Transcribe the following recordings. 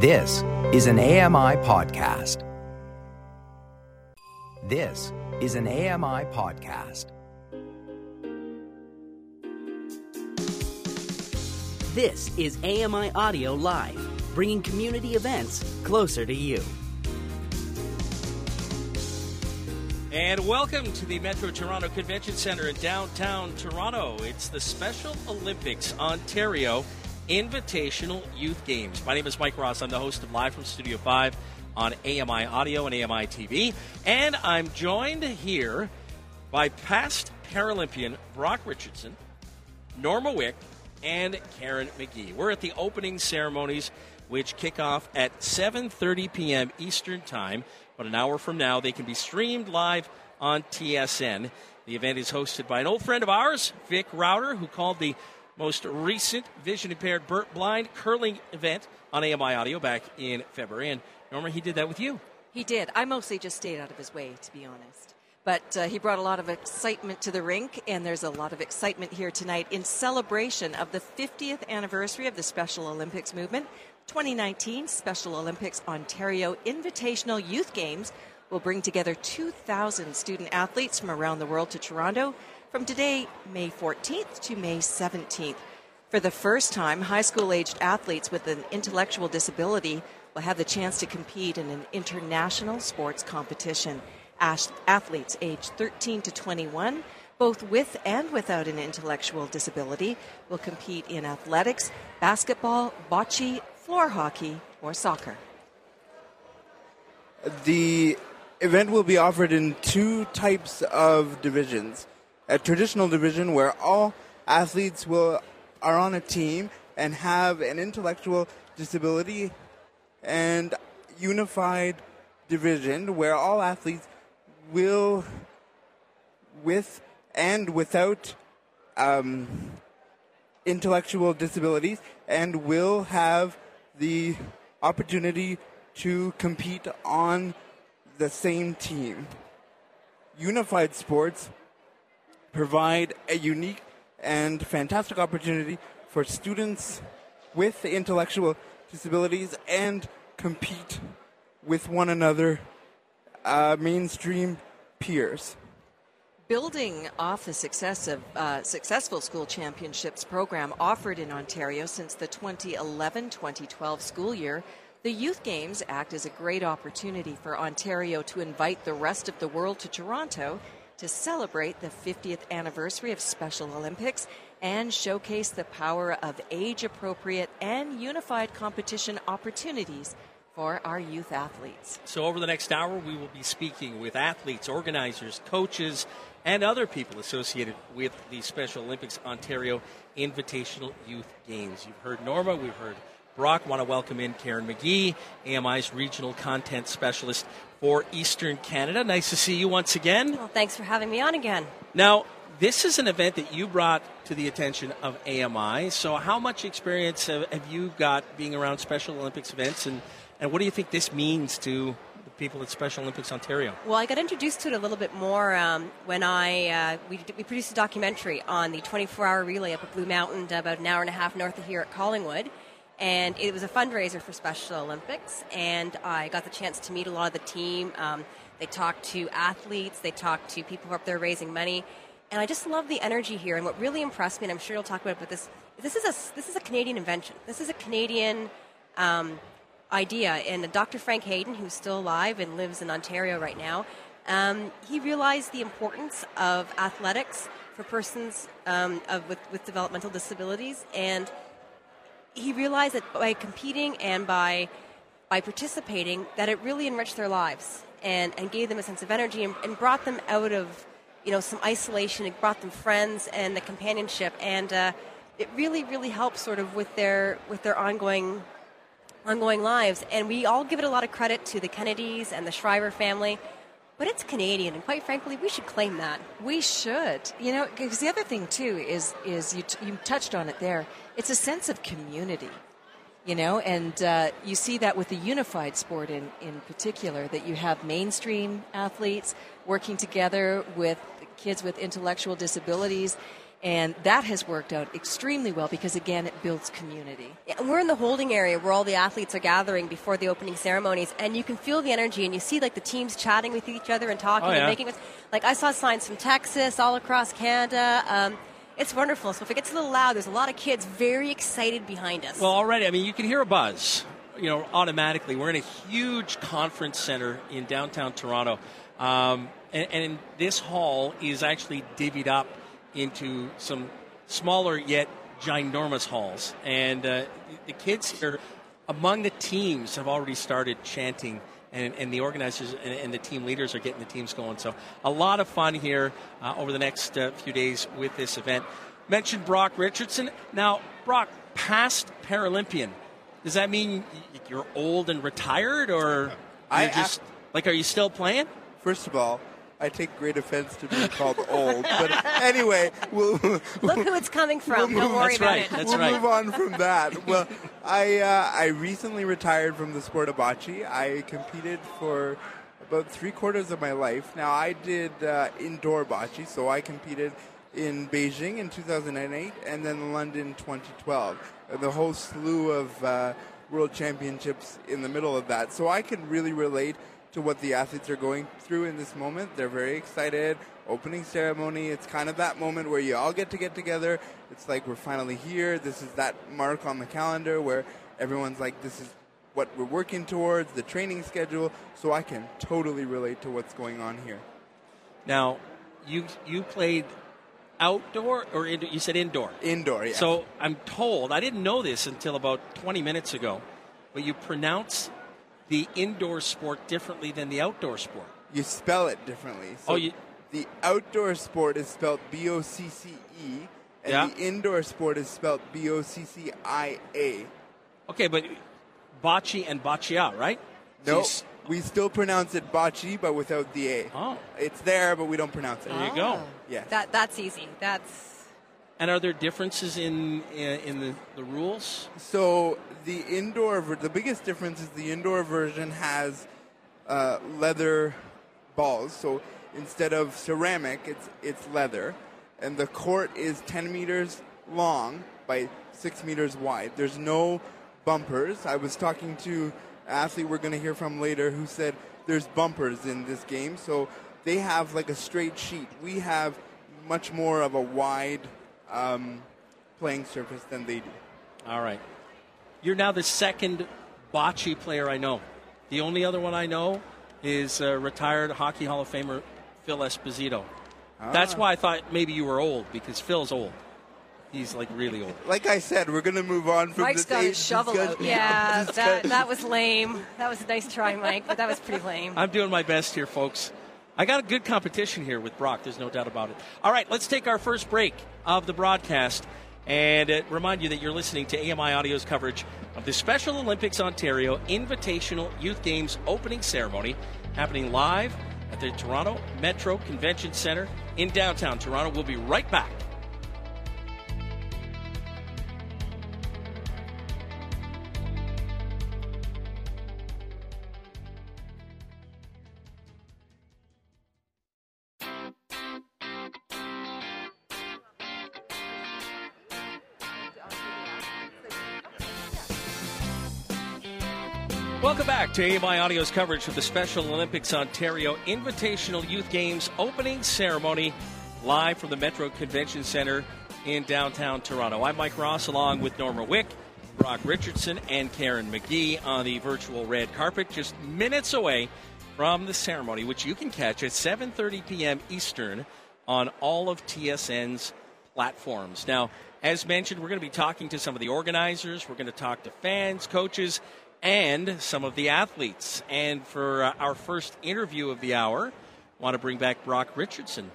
This is an AMI podcast. This is an AMI podcast. This is AMI Audio Live, bringing community events closer to you. And welcome to the Metro Toronto Convention Center in downtown Toronto. It's the Special Olympics Ontario Invitational Youth Games. My name is Mike Ross. I'm the host of Live from Studio 5 on AMI Audio and AMI TV. And I'm joined here by past Paralympian Brock Richardson, Norma Wick, and Karen McGee. We're at the opening ceremonies which kick off at 7:30 p.m. Eastern Time. But an hour from now, they can be streamed live on TSN. The event is hosted by an old friend of ours, Vic Rauter, who called the most recent vision impaired Burt Blind curling event on AMI Audio back in February. And Norma, he did that with you. He did. I mostly just stayed out of his way, to be honest. But uh, he brought a lot of excitement to the rink, and there's a lot of excitement here tonight in celebration of the 50th anniversary of the Special Olympics movement. 2019 Special Olympics Ontario Invitational Youth Games will bring together 2,000 student athletes from around the world to Toronto from today, May 14th to May 17th. For the first time, high school aged athletes with an intellectual disability will have the chance to compete in an international sports competition. Athletes aged 13 to 21, both with and without an intellectual disability, will compete in athletics, basketball, bocce, floor hockey, or soccer. The event will be offered in two types of divisions a traditional division where all athletes will are on a team and have an intellectual disability and unified division where all athletes will with and without um, intellectual disabilities and will have the opportunity to compete on the same team. Unified sports provide a unique and fantastic opportunity for students with intellectual disabilities and compete with one another, uh, mainstream peers. Building off the success of uh, successful school championships program offered in Ontario since the 2011 2012 school year, the Youth Games act as a great opportunity for Ontario to invite the rest of the world to Toronto to celebrate the 50th anniversary of Special Olympics and showcase the power of age appropriate and unified competition opportunities for our youth athletes. So, over the next hour, we will be speaking with athletes, organizers, coaches, and other people associated with the Special Olympics Ontario Invitational Youth Games. You've heard Norma, we've heard Brock. Want to welcome in Karen McGee, AMI's regional content specialist for Eastern Canada. Nice to see you once again. Well, thanks for having me on again. Now, this is an event that you brought to the attention of AMI. So, how much experience have, have you got being around Special Olympics events, and, and what do you think this means to the people at Special Olympics Ontario? Well, I got introduced to it a little bit more um, when I uh, we, we produced a documentary on the 24-hour relay up at Blue Mountain, about an hour and a half north of here at Collingwood and it was a fundraiser for Special Olympics. And I got the chance to meet a lot of the team. Um, they talked to athletes, they talked to people who are up there raising money, and I just love the energy here. And what really impressed me, and I'm sure you'll talk about it, but this this is a this is a Canadian invention. This is a Canadian. Um, idea and Dr. Frank Hayden, who's still alive and lives in Ontario right now, um, he realized the importance of athletics for persons um, of, with, with developmental disabilities and he realized that by competing and by by participating, that it really enriched their lives and, and gave them a sense of energy and, and brought them out of you know some isolation. It brought them friends and the companionship, and uh, it really really helped sort of with their with their ongoing ongoing lives. And we all give it a lot of credit to the Kennedys and the Shriver family but it's Canadian, and quite frankly, we should claim that. We should, you know, because the other thing too is is you t- you touched on it there. It's a sense of community, you know, and uh, you see that with the unified sport in in particular that you have mainstream athletes working together with kids with intellectual disabilities, And that has worked out extremely well because, again, it builds community. Yeah, we're in the holding area where all the athletes are gathering before the opening ceremonies, and you can feel the energy, and you see like the teams chatting with each other and talking Oh, yeah. and making. Like I saw signs from Texas, all across Canada. Um, it's wonderful. So if it gets a little loud, there's a lot of kids very excited behind us. Well, already, I mean, you can hear a buzz, you know, automatically. We're in a huge conference center in downtown Toronto. Um, and, and this hall is actually divvied up into some smaller yet ginormous halls. And uh, the kids here, among the teams, have already started chanting. And, and the organizers and, and the team leaders are getting the teams going. So, a lot of fun here uh, over the next uh, few days with this event. Mentioned Brock Richardson. Now, Brock, past Paralympian, does that mean you're old and retired, or I just like, are you still playing? First of all, I take great offense to being called old. But anyway, we'll, Look who it's coming from. We'll Don't move- worry about right. it. That's we'll right. move on from that. Well, I uh, I recently retired from the sport of bocce. I competed for about three quarters of my life. Now I did uh, indoor bocce, so I competed in Beijing in 2008 and then London 2012. And the whole slew of uh, world championships in the middle of that. So I can really relate to what the athletes are going through in this moment. They're very excited. Opening ceremony, it's kind of that moment where you all get to get together. It's like we're finally here. This is that mark on the calendar where everyone's like, this is what we're working towards, the training schedule. So I can totally relate to what's going on here. Now, you you played outdoor or indoor? You said indoor. Indoor, yeah. So I'm told I didn't know this until about 20 minutes ago, but you pronounce the indoor sport differently than the outdoor sport. you spell it differently. So Oh, you- the outdoor sport is spelled B O C C E, and Yeah. the indoor sport is spelled B O C C I A. Okay, but bocce and boccia, right? So No, you s- we still pronounce it bocce, but without the A. Oh. It's there, but we don't pronounce it. There you go. Yeah, That that's easy. That's And are there differences in in, the, the rules? So the indoor, the biggest difference is the indoor version has uh, leather balls. So instead of ceramic, it's it's leather, and the court is 10 meters long by six meters wide. There's no bumpers. I was talking to an athlete we're going to hear from later who said there's bumpers in this game. So they have like a straight sheet. We have much more of a wide um, playing surface than they do. All right. You're now the second bocce player I know. The only other one I know is uh, retired Hockey Hall of Famer Phil Esposito. That's why I thought maybe you were old because Phil's old. He's like really old. Like I said, we're going to move on from Mike's this got his age shovel out. yeah. that that was lame. That was a nice try, Mike, but that was pretty lame. I'm doing my best here, folks. I got a good competition here with Brock. There's no doubt about it. All right, let's take our first break of the broadcast and uh, remind you that you're listening to AMI Audio's coverage of the Special Olympics Ontario Invitational Youth Games opening ceremony happening live at the Toronto Metro Convention Center in downtown Toronto. We'll be right back. To AMI Audio's coverage of the Special Olympics Ontario Invitational Youth Games opening ceremony live from the Metro Convention Center in downtown Toronto. I'm Mike Ross along with Norma Wick, Brock Richardson, and Karen McGee on the virtual red carpet just minutes away from the ceremony, which you can catch at 7.30 p.m. Eastern on all of TSN's platforms. Now, as mentioned, we're going to be talking to some of the organizers. We're going to talk to fans, coaches, and some of the athletes. And for uh, our first interview of the hour, want to bring back Brock Richardson.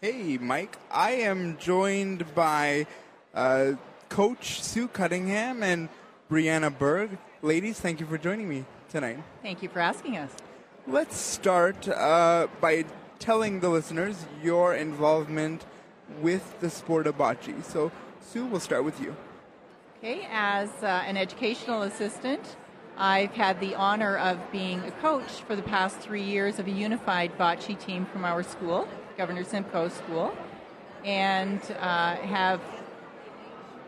Hey, Mike. I am joined by uh, Coach Sue Cunningham and Brianna Berg. Ladies, thank you for joining me tonight. Thank you for asking us. Let's start uh, by telling the listeners your involvement with the sport of bocce. So, Sue, we'll start with you. Okay, as uh, an educational assistant, I've had the honor of being a coach for the past three years of a unified bocce team from our school, Governor Simcoe School. and uh, have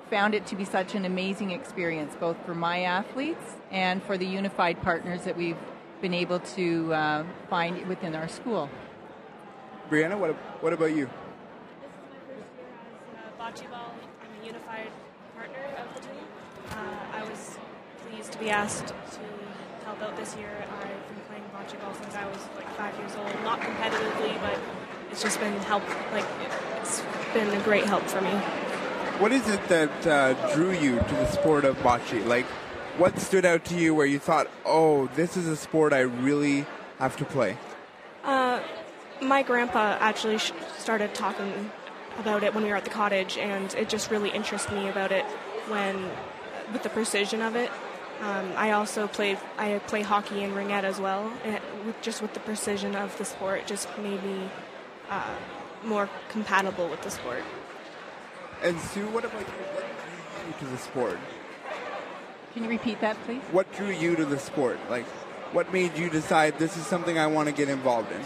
found it to be such an amazing experience, both for my athletes and for the unified partners that we've been able to uh, find within our school. Brianna, what, what about you? bocce ball. I'm a unified partner of the team. Uh, I was pleased to be asked to help out this year. I've been playing bocce ball since I was like five years old. Not competitively, but it's just been help. Like it's been a great help for me. What is it that uh, drew you to the sport of bocce? Like, what stood out to you where you thought, "Oh, this is a sport I really have to play"? Uh, my grandpa actually sh- started talking about it when we were at the cottage, and it just really interested me about it when with the precision of it. Um, I also played I play hockey and ringette as well, it, with, just with the precision of the sport, just made me uh, more compatible with the sport. And Sue, what about you? What drew you to the sport? Can you repeat that, please? What drew you to the sport? Like, what made you decide this is something I want to get involved in?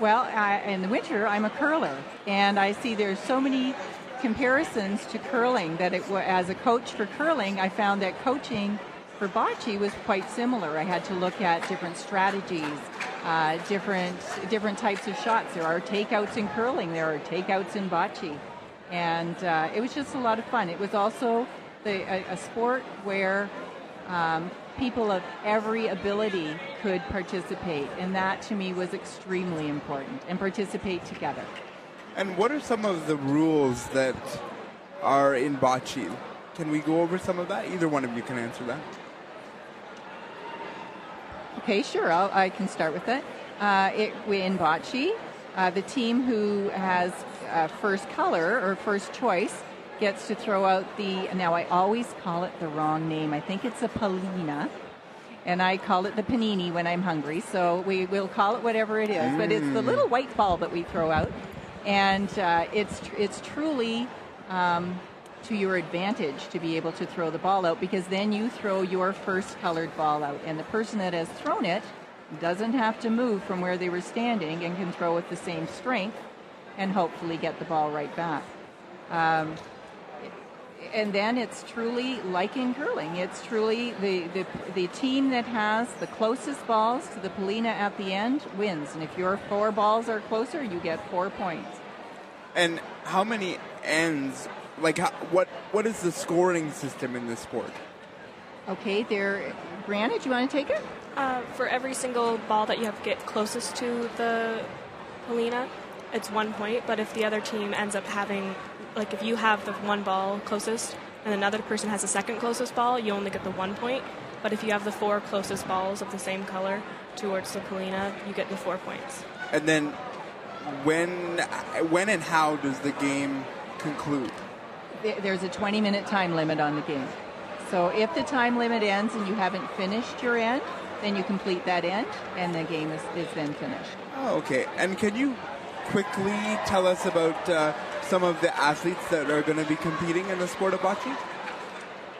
Well, I, in the winter, I'm a curler, and I see there's so many comparisons to curling that it, as a coach for curling, I found that coaching for bocce was quite similar. I had to look at different strategies, uh, different different types of shots. There are takeouts in curling. There are takeouts in bocce, and uh, it was just a lot of fun. It was also the, a, a sport where um, people of every ability could participate, and that to me was extremely important, and participate together. And what are some of the rules that are in bocce? Can we go over some of that? Either one of you can answer that. Okay, sure. I'll, i can start with it. Uh, it in bocce, uh, the team who has uh, first color or first choice gets to throw out the. Now, I always call it the wrong name. I think it's a palina. And I call it the panini when I'm hungry. So we will call it whatever it is. Mm. But it's the little mm. white ball that we throw out. And uh, it's, it's truly um, to your advantage to be able to throw the ball out because then you throw your first colored ball out. And the person that has thrown it doesn't have to move from where they were standing and can throw with the same strength and hopefully get the ball right back. Um, and then it's truly like in curling. It's truly the, the, the team that has the closest balls to the Palina at the end wins. And if your four balls are closer, you get four points. And how many ends? Like, how, what what is the scoring system in this sport? Okay, there. Brianna, do you want to take it? Uh, for every single ball that you have to get closest to the Palina, it's one point. But if the other team ends up having like if you have the one ball closest and another person has the second closest ball, you only get the one point. But if you have the four closest balls of the same color towards the Palina, you get the four points. And then when when and how does the game conclude? There's a 20 minute time limit on the game. So if the time limit ends and you haven't finished your end, then you complete that end and the game is, is then finished. Oh, okay. And can you quickly tell us about uh, some of the athletes that are going to be competing in the sport of bocce?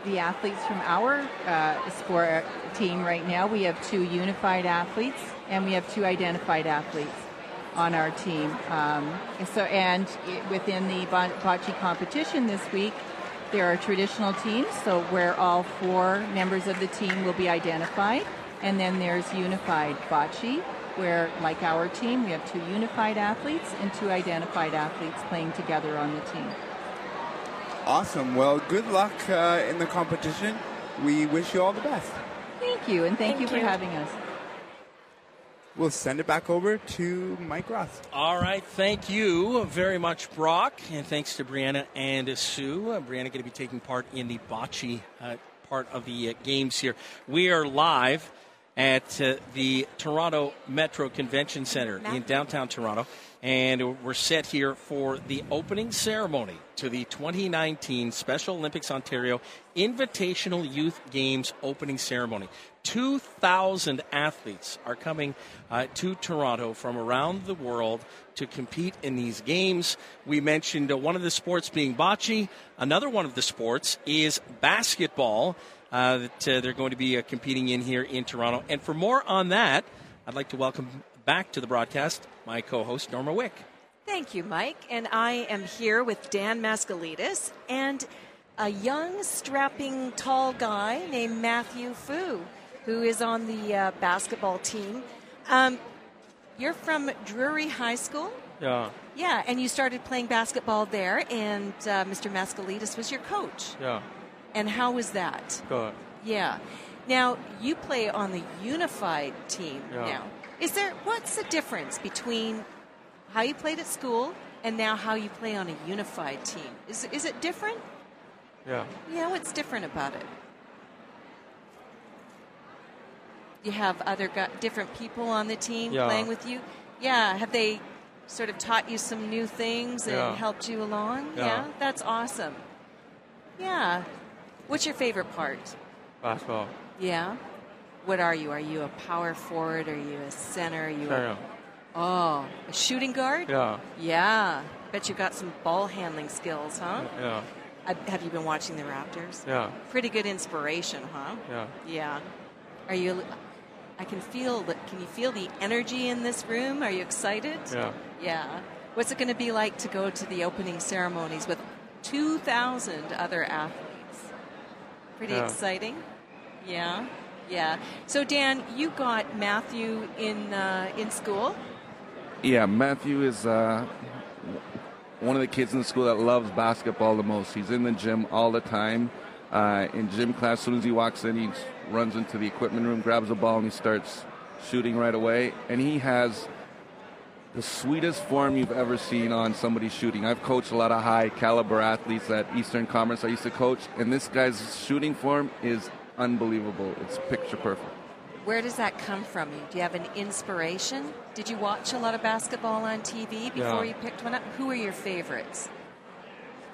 The athletes from our uh, sport team right now, we have two unified athletes and we have two identified athletes on our team. Um, so, and within the bocce competition this week, there are traditional teams, so where all four members of the team will be identified, and then there's unified bocce, where, like our team, we have two unified athletes and two identified athletes playing together on the team. Awesome. Well, good luck uh, in the competition. We wish you all the best. Thank you, and thank, thank you, you for having us. We'll send it back over to Mike Ross. All right. Thank you very much, Brock. And thanks to Brianna and Sue. Uh, Brianna going to be taking part in the bocce uh, part of the uh, games here. We are live at uh, the Toronto Metro Convention Center in downtown Toronto. And we're set here for the opening ceremony to the 2019 Special Olympics Ontario Invitational Youth Games opening ceremony. 2,000 athletes are coming uh, to Toronto from around the world to compete in these games. We mentioned uh, one of the sports being bocce. Another one of the sports is basketball uh, that uh, they're going to be uh, competing in here in Toronto. And for more on that, I'd like to welcome back to the broadcast my co host, Norma Wick. Thank you, Mike. And I am here with Dan Mascalidis and a young, strapping, tall guy named Matthew Fuh, who is on the uh, basketball team. Um, you're from Drewry High School? Yeah, Yeah, and you started playing basketball there, and uh, Mr. Mascalidis was your coach. yeah, And how was that? good. Yeah. Now, you play on the unified team Yeah. now. Is there, what's the difference between how you played at school and now how you play on a unified team? Is, is it different? Yeah, Yeah, what's different about it? You have other gu- different people on the team Yeah. playing with you? Yeah. Have they sort of taught you some new things and Yeah. helped you along? Yeah. Yeah. That's awesome. Yeah. What's your favorite part? basketball. Yeah. What are you? Are you a power forward? Are you a center? Are you Center. a, oh, a shooting guard? Yeah, Yeah. Bet you got some ball handling skills, huh? yeah, Uh, Have you been watching the Raptors? yeah, Pretty good inspiration, huh? yeah. Yeah. Are you? I can feel that. Can you feel the energy in this room? Are you excited? Yeah. Yeah. What's it going to be like to go to the opening ceremonies with 2,000 other athletes? Pretty Yeah. exciting. Yeah. Yeah. So Dan, you got Matthew in uh, in school. Yeah, Matthew is uh, one of the kids in the school that loves basketball the most. He's in the gym all the time. Uh, in gym class, as soon as he walks in, he runs into the equipment room, grabs a ball, and he starts shooting right away. And he has the sweetest form you've ever seen on somebody shooting. I've coached a lot of high caliber athletes at Eastern Commerce I used to coach, and this guy's shooting form is unbelievable. It's picture perfect. Where does that come from? You do you have an inspiration? Did you watch a lot of basketball on TV before Yeah. you picked one up? Who are your favorites?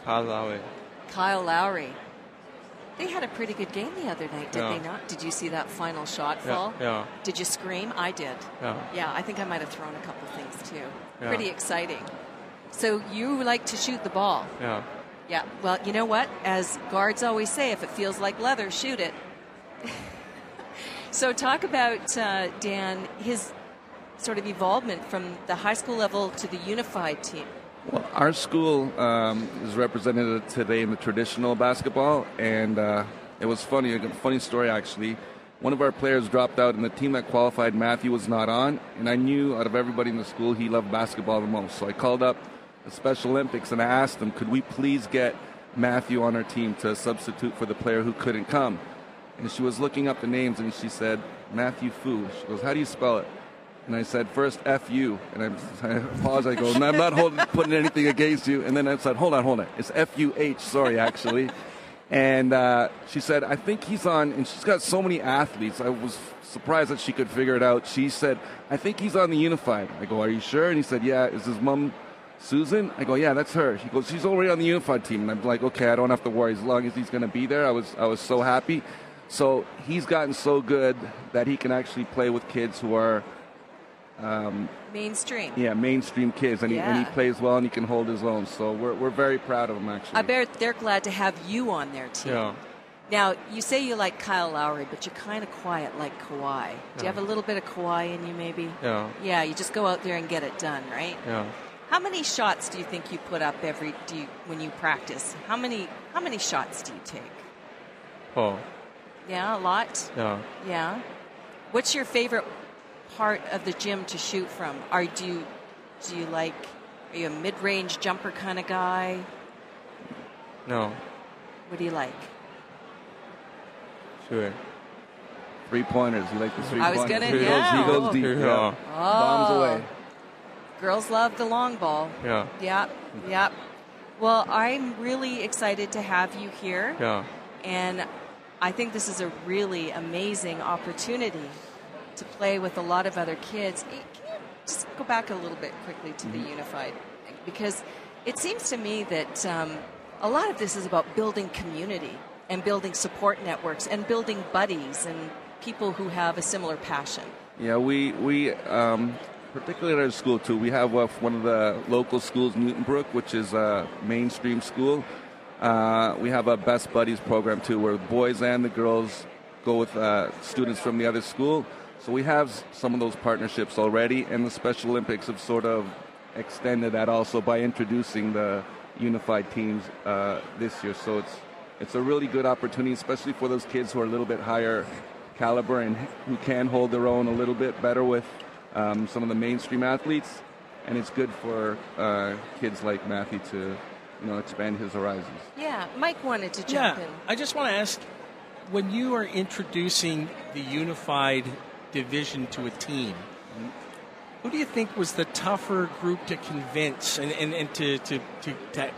Kyle Lowry. Kyle Lowry. They had a pretty good game the other night, did Yeah. they not? Did you see that final shot Yeah, fall? yeah. Did you scream? I did. Yeah. Yeah, I think I might have thrown a couple things too. Yeah. Pretty exciting. So you like to shoot the ball. Yeah, Yeah. Well, you know what? As guards always say, if it feels like leather, shoot it. so talk about uh, Dan his sort of evolvement from the high school level to the unified team. Well, our school um, is represented today in the traditional basketball, and uh, it was funny. A funny story, actually. One of our players dropped out, and the team that qualified, Matthew, was not on. And I knew out of everybody in the school, he loved basketball the most. So I called up the Special Olympics and I asked them, could we please get Matthew on our team to substitute for the player who couldn't come? And she was looking up the names, and she said, Matthew Fuh. She goes, how do you spell it? And I said, first, F you. And I, I paused. I go, "No, I'm not holding, putting anything against you. And then I said, hold on, hold on. It's F U H. Sorry, actually. and uh, she said, I think he's on, and she's got so many athletes. I was surprised that she could figure it out. She said, I think he's on the unified. I go, are you sure? And he said, yeah. Is his mom Susan? I go, yeah, that's her. She goes, she's already on the unified team. And I'm like, okay, I don't have to worry as long as he's going to be there. I was, I was so happy. So he's gotten so good that he can actually play with kids who are Mainstream. yeah, mainstream kids, and, he, and he plays well and he can hold his own. So we're, we're very proud of him, actually. I bet they're glad to have you on their team. yeah, Now, you say you like Kyle Lowry, but you're kind of quiet like Kawhi. Do you have a little bit of Kawhi in you, maybe? yeah, Yeah, you just go out there and get it done, right? yeah. How many shots do you think you put up every do you, when you practice? How many how many shots do you take? Oh, Yeah, a lot. yeah. Yeah. What's your favorite part of the gym to shoot from? Are do you do you like are you a mid-range jumper kind of guy? No, What do you like? sure. Three pointers. You like the three I was pointers? gonna- he yeah. Goes, he goes Oh. deep. Yeah. Yeah. Bombs away. Oh. Girls love the long ball. Yeah, Yep, yep. Well, I'm really excited to have you here. yeah, And I think this is a really amazing opportunity to play with a lot of other kids. Can you just go back a little bit quickly to the unified thing? Because it seems to me that um, a lot of this is about building community and building support networks and building buddies and people who have a similar passion. Yeah, we we um, particularly at our school too. We have uh, one of the local schools, Newtonbrook, which is a mainstream school. Uh, we have a best buddies program too, where the boys and the girls go with uh, students from the other school. So we have some of those partnerships already, and the Special Olympics have sort of extended that also by introducing the unified teams uh, this year. So it's it's a really good opportunity, especially for those kids who are a little bit higher caliber and who can hold their own a little bit better with um, some of the mainstream athletes. And it's good for uh, kids like Matthew to, you know, expand his horizons. Yeah, Mike wanted to jump yeah, in. I just want to ask when you are introducing the unified division to a team, who do you think was the tougher group to convince and, and, and to, to, to, to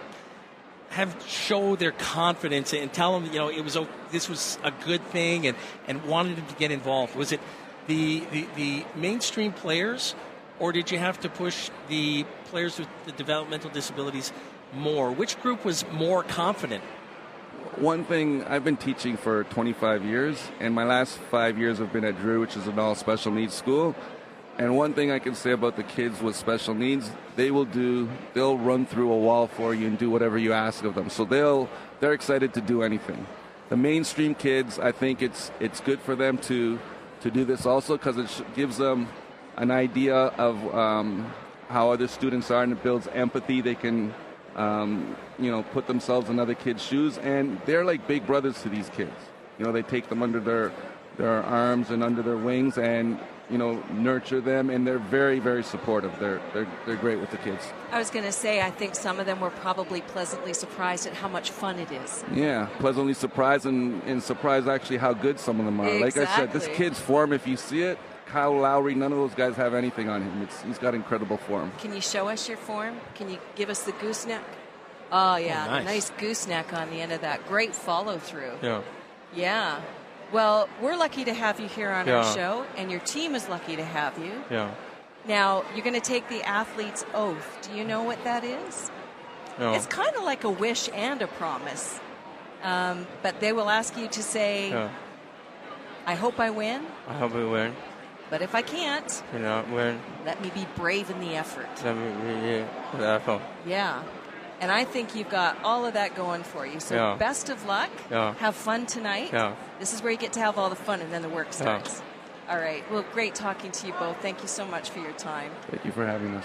have show their confidence and tell them, you know, it was this was a good thing and, and wanted them to get involved? Was it the, the, the mainstream players, or did you have to push the players with the developmental disabilities more? Which group was more confident? One thing I've been teaching for 25 years, and my last five years have been at Drew, which is an all special needs school. And one thing I can say about the kids with special needs, they will do, they'll run through a wall for you and do whatever you ask of them. So they'll, they're excited to do anything. The mainstream kids, I think it's it's good for them to to do this also because it gives them an idea of um, how other students are and it builds empathy. They can, um, you know, put themselves in other kids' shoes, and they're like big brothers to these kids. You know, they take them under their their arms and under their wings, and you know, nurture them, and they're very, very supportive. They're they're they're great with the kids. I was going to say, I think some of them were probably pleasantly surprised at how much fun it is. Yeah, pleasantly surprised and, and surprised actually how good some of them are. Like I said, this kid's form, if you see it, Kyle Lowry, none of those guys have anything on him. It's, he's got incredible form. Can you show us your form? Can you give us the gooseneck? Oh, yeah, nice. nice gooseneck on the end of that. Great follow through. Yeah. Yeah. Well, we're lucky to have you here on Yeah. our show, and your team is lucky to have you. Yeah. Now, you're going to take the athlete's oath. Do you know what that is? No. It's kind of like a wish and a promise. Um, but they will ask you to say, Yeah. I hope I win, I hope we win. But if I can't, You know, win. let me be brave in the effort. Let me be careful. Yeah. And I think you've got all of that going for you. So Yeah. best of luck. Yeah. Have fun tonight. Yeah. This is where you get to have all the fun and then the work Yeah. starts. All right. Well, great talking to you both. Thank you so much for your time. Thank you for having us.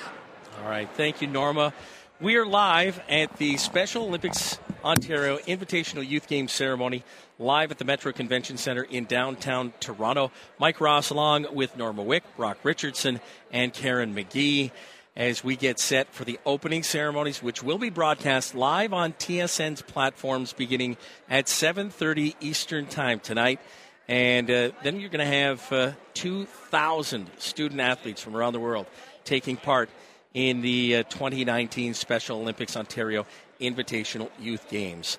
All right. Thank you, Norma. We are live at the Special Olympics Ontario Invitational Youth Games ceremony, live at the Metro Convention Center in downtown Toronto. Mike Ross, along with Norma Wick, Brock Richardson, and Karen McGee, as we get set for the opening ceremonies, which will be broadcast live on TSN's platforms beginning at 7:30 Eastern Time tonight. And uh, then you're going to have uh, 2,000 student athletes from around the world taking part in the uh, 2019 Special Olympics Ontario Invitational Youth Games.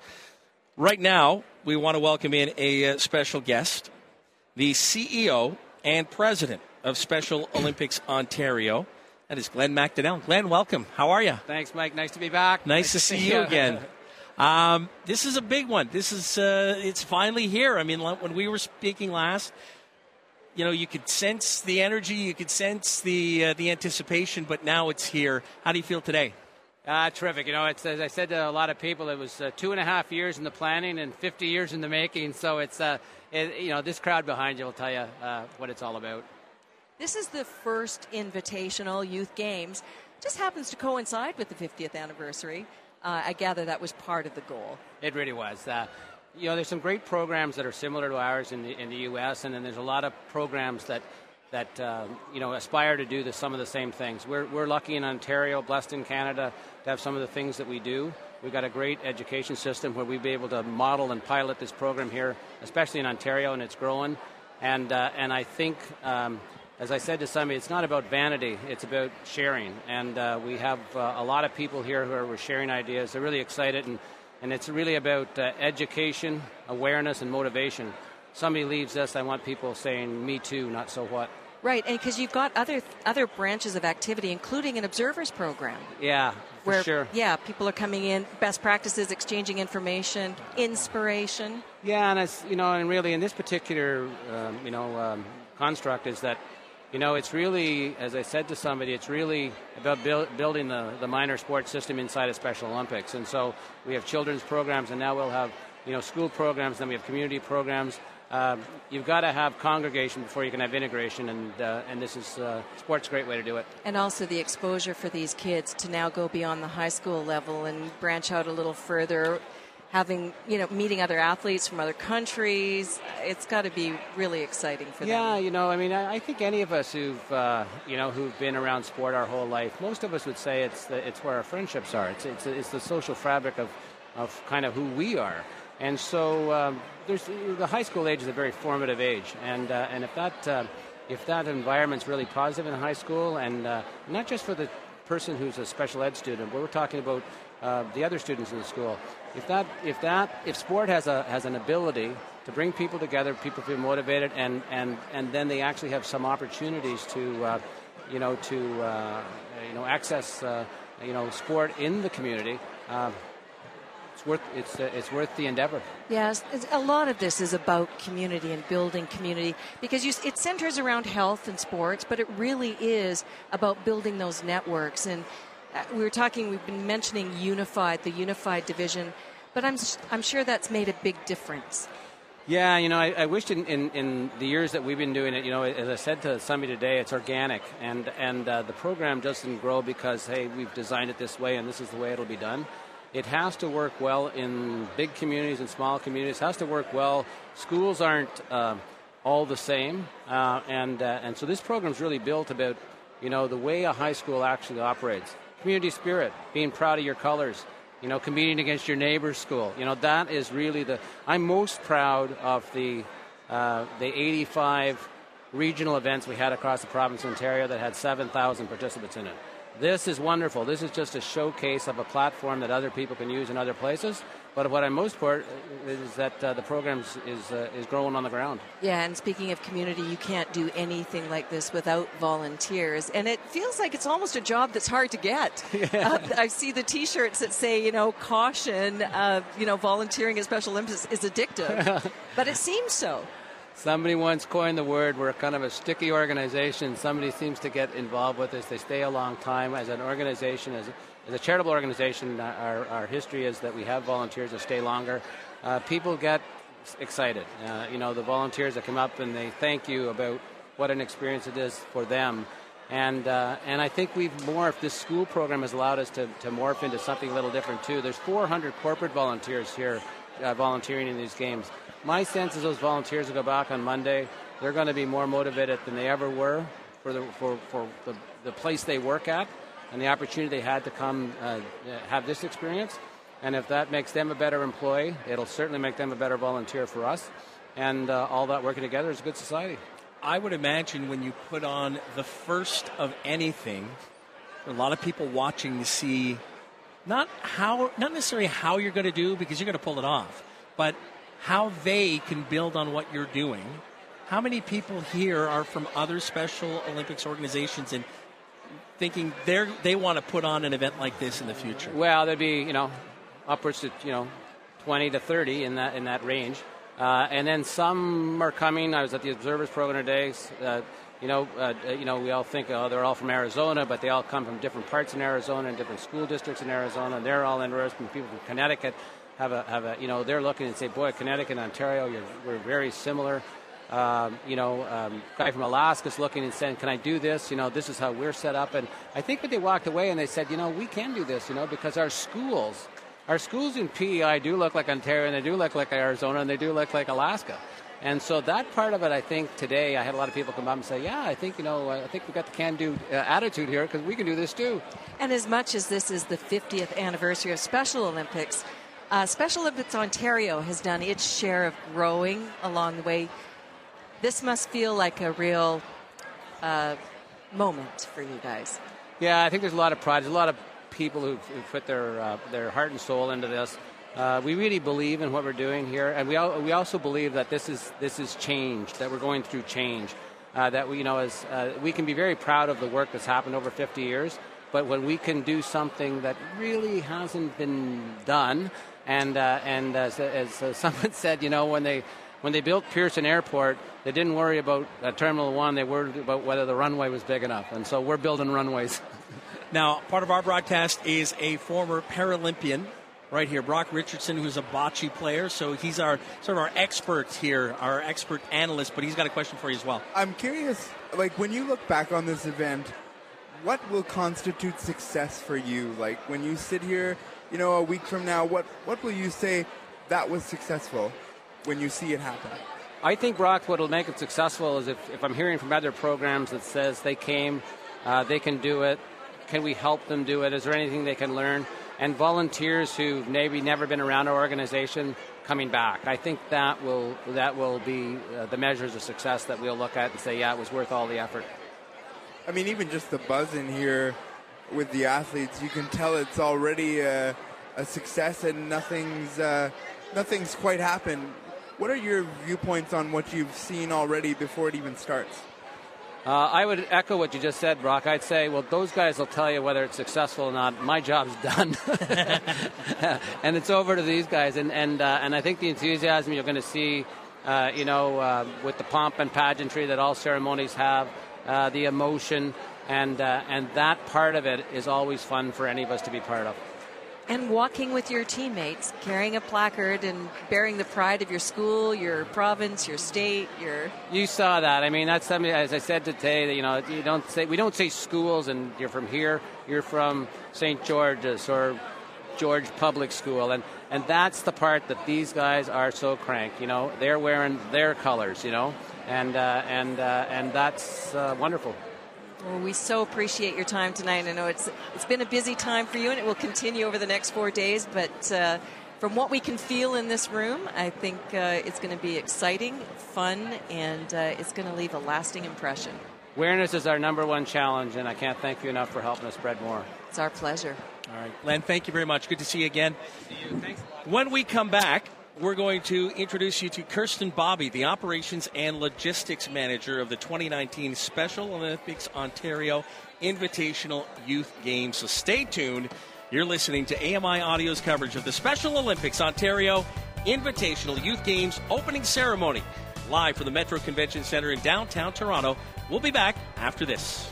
Right now, we want to welcome in a uh, special guest, the CEO and president of Special Olympics Ontario. That is Glenn MacDonell. Glenn, welcome. How are you? Thanks, Mike. Nice to be back. Nice, to see you again. Um, this is a big one. This is uh, it's finally here. I mean, when we were speaking last, you know, you could sense the energy, you could sense the uh, the anticipation, but now it's here. How do you feel today? Uh, terrific. You know, it's as I said to a lot of people, it was uh, two and a half years in the planning and 50 years in the making. So it's, uh, it, you know, this crowd behind you will tell you uh, what it's all about. This is the first invitational youth games. Just happens to coincide with the 50th anniversary. Uh, I gather that was part of the goal. It really was. Uh, you know, there's some great programs that are similar to ours in the in the U.S. and then there's a lot of programs that that uh, you know aspire to do the, some of the same things. We're we're lucky in Ontario, blessed in Canada, to have some of the things that we do. We've got a great education system where we'll be able to model and pilot this program here, especially in Ontario, and it's growing. And uh, and I think. Um, as I said to somebody, it's not about vanity, it's about sharing. And uh, we have uh, a lot of people here who are sharing ideas. They're really excited, and, and it's really about uh, education, awareness, and motivation. Somebody leaves this, I want people saying, me too, not so what. Right, and because you've got other other branches of activity, including an observers program, Yeah, for where sure. yeah, people are coming in, best practices, exchanging information, inspiration. Yeah, and it's you know, and really in this particular um, you know um, construct is that you know it's really, as I said to somebody, it's really about build, building the the minor sports system inside of Special Olympics, and so we have children's programs, and now we'll have you know school programs, then we have community programs. Um, you've got to have congregation before you can have integration, and uh, and this is uh, sports a great way to do it. And also the exposure for these kids to now go beyond the high school level and branch out a little further, having you know meeting other athletes from other countries. It's got to be really exciting for them. Yeah, you know, I mean, I, I think any of us who've uh, you know who've been around sport our whole life, most of us would say it's the, it's where our friendships are. It's it's, it's the social fabric of of kind of who we are. And so um, the high school age is a very formative age, and uh, and if that uh, if that environment's really positive in high school, and uh, not just for the person who's a special ed student, but we're talking about uh, the other students in the school. If that if that if sport has a has an ability to bring people together, people feel motivated, and and and then they actually have some opportunities to uh, you know to uh, you know access you know sport in the community it's worth it's uh, it's worth the endeavor. Yes, a lot of this is about community and building community because you, it centers around health and sports, but it really is about building those networks. And uh, we were talking, we've been mentioning unified, the unified division, but I'm I'm sure that's made a big difference. Yeah, you know, I, I wished in, in, in, the years that we've been doing it, you know, as I said to somebody today, it's organic, and and uh, the program doesn't grow because hey, we've designed it this way and this is the way it'll be done. It has to work well in big communities and small communities. It has to work well. Schools aren't uh, all the same, uh, and uh, and so this program is really built about you know the way a high school actually operates. Community spirit, being proud of your colors, you know, competing against your neighbor's school. You know, that is really the. I'm most proud of the uh, the 85 regional events we had across the province of Ontario that had 7,000 participants in it. This is wonderful. This is just a showcase of a platform that other people can use in other places. But what I'm most proud is that uh, the program is uh, is growing on the ground. Yeah, and speaking of community, you can't do anything like this without volunteers, and it feels like it's almost a job that's hard to get. Yeah. Uh, I see the T-shirts that say, you know, caution, uh, you know, volunteering at Special Olympics is addictive, but it seems so. Somebody once coined the word we're kind of a sticky organization. Somebody seems to get involved with us. They stay a long time. As an organization, as a, as a charitable organization, our, our history is that we have volunteers that stay longer. Uh, people get excited. Uh, you know, the volunteers that come up and they thank you about what an experience it is for them. And, uh, and I think we've morphed, this school program has allowed us to, to morph into something a little different too. There's 400 corporate volunteers here uh, volunteering in these games my sense is those volunteers will go back on Monday, they're going to be more motivated than they ever were for the, for, for the, the place they work at and the opportunity they had to come uh, have this experience. And if that makes them a better employee, it'll certainly make them a better volunteer for us. And uh, all that working together is a good society. I would imagine when you put on the first of anything, a lot of people watching to see not how, not necessarily how you're going to do because you're going to pull it off, but how they can build on what you're doing. How many people here are from other Special Olympics organizations and thinking they they want to put on an event like this in the future? Well, there'd be you know upwards to you know 20 to 30 in that in that range, uh, and then some are coming. I was at the Observers program today. Uh, you know, uh, you know, we all think oh, they're all from Arizona, but they all come from different parts in Arizona and different school districts in Arizona. They're all interested. People from Connecticut have a have a you know they're looking and say, boy, Connecticut and Ontario, we're very similar. Um, you know, um, guy from Alaska is looking and saying, "Can I do this?" You know, this is how we're set up. And I think when they walked away and they said, "You know, we can do this," you know, because our schools, our schools in PEI do look like Ontario, and they do look like Arizona, and they do look like Alaska. And so that part of it, I think today, I had a lot of people come up and say, "Yeah, I think you know, I think we've got the can-do uh, attitude here because we can do this too." And as much as this is the 50th anniversary of Special Olympics, uh, Special Olympics Ontario has done its share of growing along the way. This must feel like a real uh, moment for you guys. Yeah, I think there's a lot of pride. There's a lot of people who've put their uh, their heart and soul into this. Uh, we really believe in what we're doing here, and we al- we also believe that this is this is change. That we're going through change. Uh, that we you know as uh, we can be very proud of the work that's happened over 50 years. But when we can do something that really hasn't been done, and uh, and as, as uh, someone said, you know, when they when they built Pearson Airport, they didn't worry about uh, Terminal One. They worried about whether the runway was big enough. And so we're building runways. now, part of our broadcast is a former Paralympian right here. Brock Richardson, who's a bocce player, so he's our sort of our expert here, our expert analyst. But he's got a question for you as well. I'm curious, like when you look back on this event, what will constitute success for you? Like when you sit here, you know, a week from now, what what will you say that was successful when you see it happen? I think, Brock, what will make it successful is if, if I'm hearing from other programs that says they came, uh, they can do it. Can we help them do it? Is there anything they can learn? And volunteers who've maybe never been around our organization coming back. I think that will that will be uh, the measures of success that we'll look at and say, yeah, it was worth all the effort. I mean, even just the buzz in here with the athletes, you can tell it's already a, a success, and nothing's uh, nothing's quite happened. What are your viewpoints on what you've seen already before it even starts? Uh, I would echo what you just said, Brock. I'd say, well, those guys will tell you whether it's successful or not. My job's done, and it's over to these guys. And and uh, and I think the enthusiasm you're going to see, uh, you know, uh, with the pomp and pageantry that all ceremonies have, uh, the emotion, and uh, and that part of it is always fun for any of us to be part of. And walking with your teammates, carrying a placard and bearing the pride of your school, your province, your state, your. You saw that. I mean, that's something. As I said today, that you know, you don't say we don't say schools, and you're from here. You're from St. George's or George Public School, and and that's the part that these guys are so crank. You know, they're wearing their colors. You know, and uh, and uh, and that's uh, wonderful. Well, we so appreciate your time tonight. I know it's it's been a busy time for you, and it will continue over the next four days. But uh, from what we can feel in this room, I think uh, it's going to be exciting, fun, and uh, it's going to leave a lasting impression. Awareness is our number one challenge, and I can't thank you enough for helping us spread more. It's our pleasure. All right, Glenn, thank you very much. Good to see you again. See you. Thanks. When we come back, we're going to introduce you to Kirsten Bobby, the Operations and Logistics Manager of the 2019 Special Olympics Ontario Invitational Youth Games. So stay tuned. You're listening to AMI Audio's coverage of the Special Olympics Ontario Invitational Youth Games opening ceremony, live from the Metro Convention Center in downtown Toronto. We'll be back after this.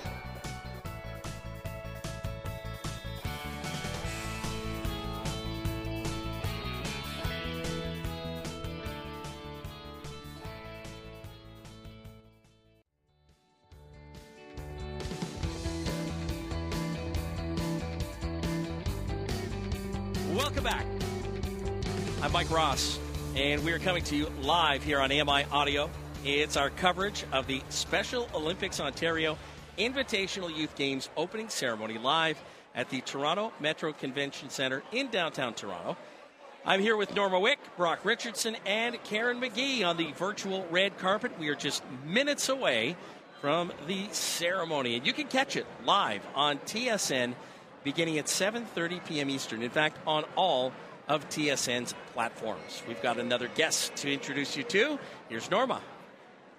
Welcome back. I'm Mike Ross, and we are coming to you live here on AMI Audio. It's our coverage of the Special Olympics Ontario Invitational Youth Games opening ceremony live at the Toronto Metro Convention Center in downtown Toronto. I'm here with Norma Wick, Brock Richardson, and Karen McGee on the virtual red carpet. We are just minutes away from the ceremony, and you can catch it live on TSN beginning at 7:30 p.m. Eastern. In fact, on all of TSN's platforms. We've got another guest to introduce you to. Here's Norma.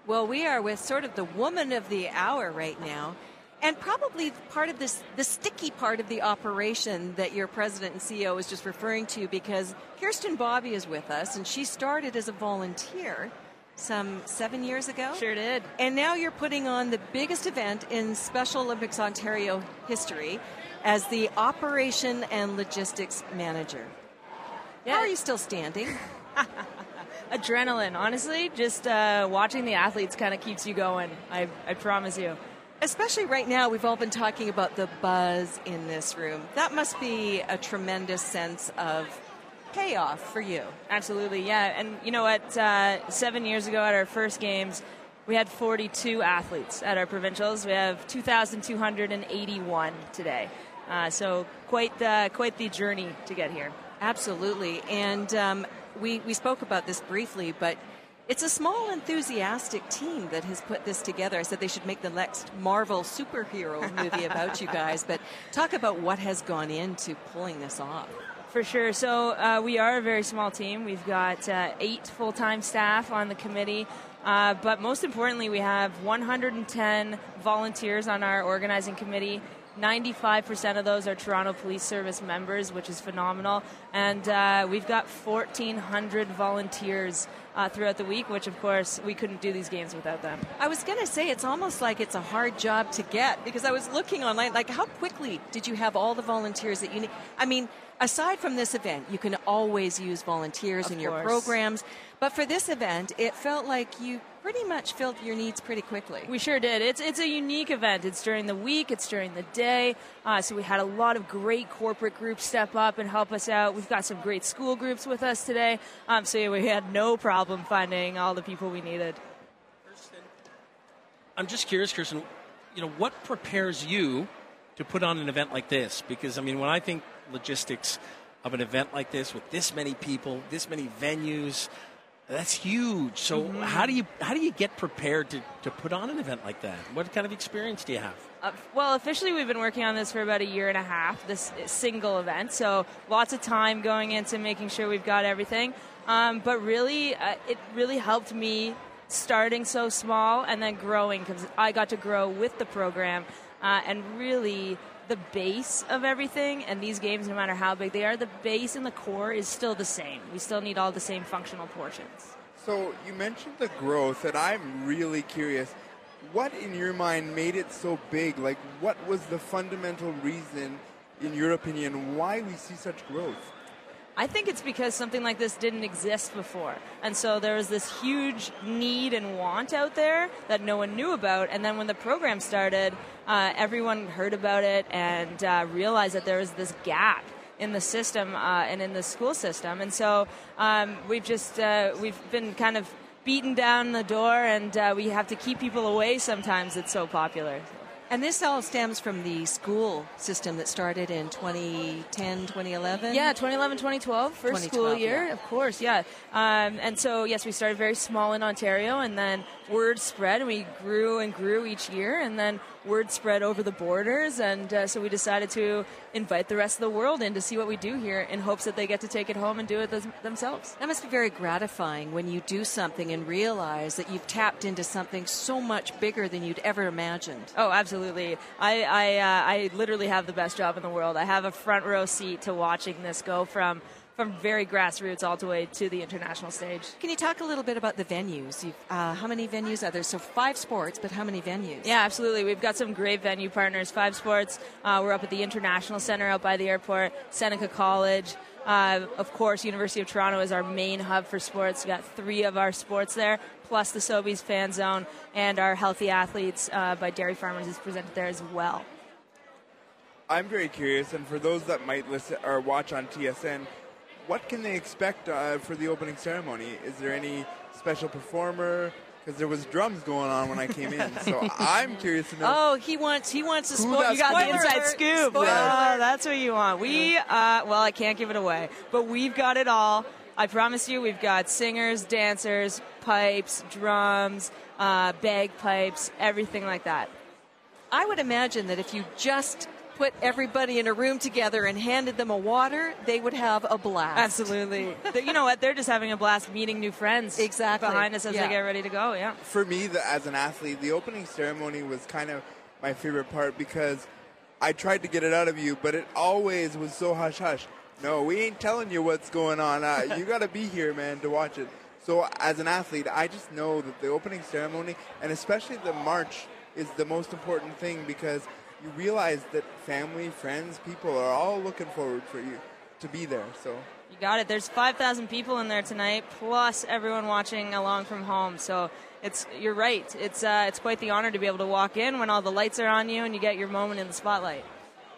Well, we are with sort of the woman of the hour right now. And probably part of this, the sticky part of the operation that your president and CEO is just referring to, because Kirsten Bobby is with us, and she started as a volunteer some seven years ago. Sure did. And now you're putting on the biggest event in Special Olympics Ontario history as the operation and logistics manager. Yeah. How are you still standing? Adrenaline, honestly, just uh, watching the athletes kind of keeps you going. I, I promise you. Especially right now, we've all been talking about the buzz in this room. That must be a tremendous sense of payoff for you. Absolutely, yeah. And you know what? Uh, seven years ago at our first games, we had 42 athletes at our provincials. We have 2,281 today. Uh, so quite the, quite the journey to get here. Absolutely. And um, we, we spoke about this briefly, but it's a small, enthusiastic team that has put this together. I said they should make the next Marvel superhero movie about you guys, but talk about what has gone into pulling this off. For sure. So uh, we are a very small team. We've got uh, eight full time staff on the committee. Uh, but most importantly, we have 110 volunteers on our organizing committee 95% of those are Toronto Police Service members, which is phenomenal. And uh, we've got 1,400 volunteers uh, throughout the week, which, of course, we couldn't do these games without them. I was going to say it's almost like it's a hard job to get because I was looking online, like how quickly did you have all the volunteers that you need? I mean, aside from this event, you can always use volunteers Of in your programs, but for this event, it felt like you pretty much filled your needs pretty quickly. We sure did. It's it's a unique event. It's during the week. It's during the day. Uh, so we had a lot of great corporate groups step up and help us out. We've got some great school groups with us today. Um, so yeah, we had no problem finding all the people we needed. I'm just curious, Kirsten. You know, what prepares you to put on an event like this? Because I mean, when I think logistics of an event like this with this many people, this many venues, that's huge. So Mhm. how do you how do you get prepared to, to put on an event like that? What kind of experience do you have? Uh, well, officially, we've been working on this for about a year and a half, this single event. So lots of time going into making sure we've got everything. Um, but really, uh, it really helped me starting so small and then growing because I got to grow with the program uh, and really. The base of everything and these games, no matter how big they are, the base and the core is still the same. We still need all the same functional portions. So you mentioned the growth, and I'm really curious. What in your mind made it so big? Like, what was the fundamental reason, in your opinion, why we see such growth? I think it's because something like this didn't exist before. And so there was this huge need and want out there that no one knew about. And then when the program started, uh, everyone heard about it and uh, realized that there was this gap in the system uh, and in the school system. And so um, we've just uh, we've been kind of beaten down the door, and uh, we have to keep people away. Sometimes it's so popular. And this all stems from the school system that started in 2010, 2011? Yeah, 2011, 2012, first school year, yeah. of course, yeah. Um, and so, yes, we started very small in Ontario, and then word spread, and we grew and grew each year, and then word spread over the borders, and uh, so we decided to invite the rest of the world in to see what we do here in hopes that they get to take it home and do it th- themselves. That must be very gratifying when you do something and realize that you've tapped into something so much bigger than you'd ever imagined. Oh, absolutely. I I, uh, I literally have the best job in the world. I have a front row seat to watching this go from from very grassroots all the way to the international stage. Can you talk a little bit about the venues? You've, uh, how many venues are there? So five sports, but how many venues? Yeah, absolutely. We've got some great venue partners. Five Sports. Uh, we're up at the International Center out by the airport. Seneca College. Uh, of course, University of Toronto is our main hub for sports. We've got three of our sports there, plus the Sobeys Fan Zone and our Healthy Athletes uh, by Dairy Farmers is presented there as well. I'm very curious, and for those that might listen or watch on TSN, what can they expect uh, for the opening ceremony? Is there any special performer? Because there was drums going on when I came in, so I'm curious to know. Oh, he wants he wants a Who spoil- You got the inside scoop. spoiler Oh, that's what you want. We, uh, well, I can't give it away, but we've got it all. I promise you, we've got singers, dancers, pipes, drums, uh, bagpipes, everything like that. I would imagine that if you just put everybody in a room together and handed them a water, they would have a blast. Absolutely. you know what? They're just having a blast meeting new friends Exactly. behind us as Yeah. they get ready to go. Yeah. for me, the, as an athlete, the opening ceremony was kind of my favorite part because I tried to get it out of you, but it always was so hush hush. No, we ain't telling you what's going on. Uh, you got to be here, man, to watch it. So, as an athlete, I just know that the opening ceremony and especially the march is the most important thing because you realize that family, friends, people are all looking forward for you to be there. So, You got it. There's 5,000 people in there tonight, plus everyone watching along from home. So it's you're right. It's uh, it's quite the honor to be able to walk in when all the lights are on you and you get your moment in the spotlight.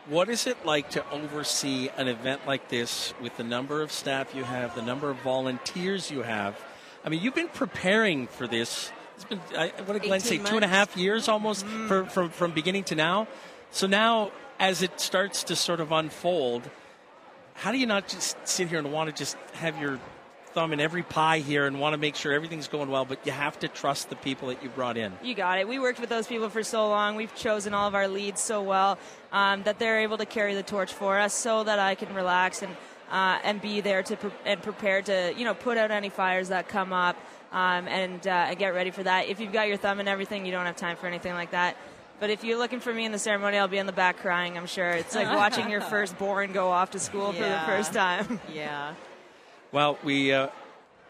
What is it like to oversee an event like this with the number of staff you have, the number of volunteers you have? I mean, you've been preparing for this. It's been, I, what did Glenn say, 18 two and a half years almost for, from, from beginning to now? So now, as it starts to sort of unfold, how do you not just sit here and want to just have your thumb in every pie here and want to make sure everything's going well, but you have to trust the people that you brought in? You got it. We worked with those people for so long. We've chosen all of our leads so well um, that they're able to carry the torch for us, so that I can relax and uh, and be there to pre- and prepared to you know put out any fires that come up um, and uh, and get ready for that. If you've got your thumb in everything, you don't have time for anything like that. But if you're looking for me in the ceremony, I'll be in the back crying. I'm sure it's like watching your firstborn go off to school for the first time. Yeah. Well, we uh,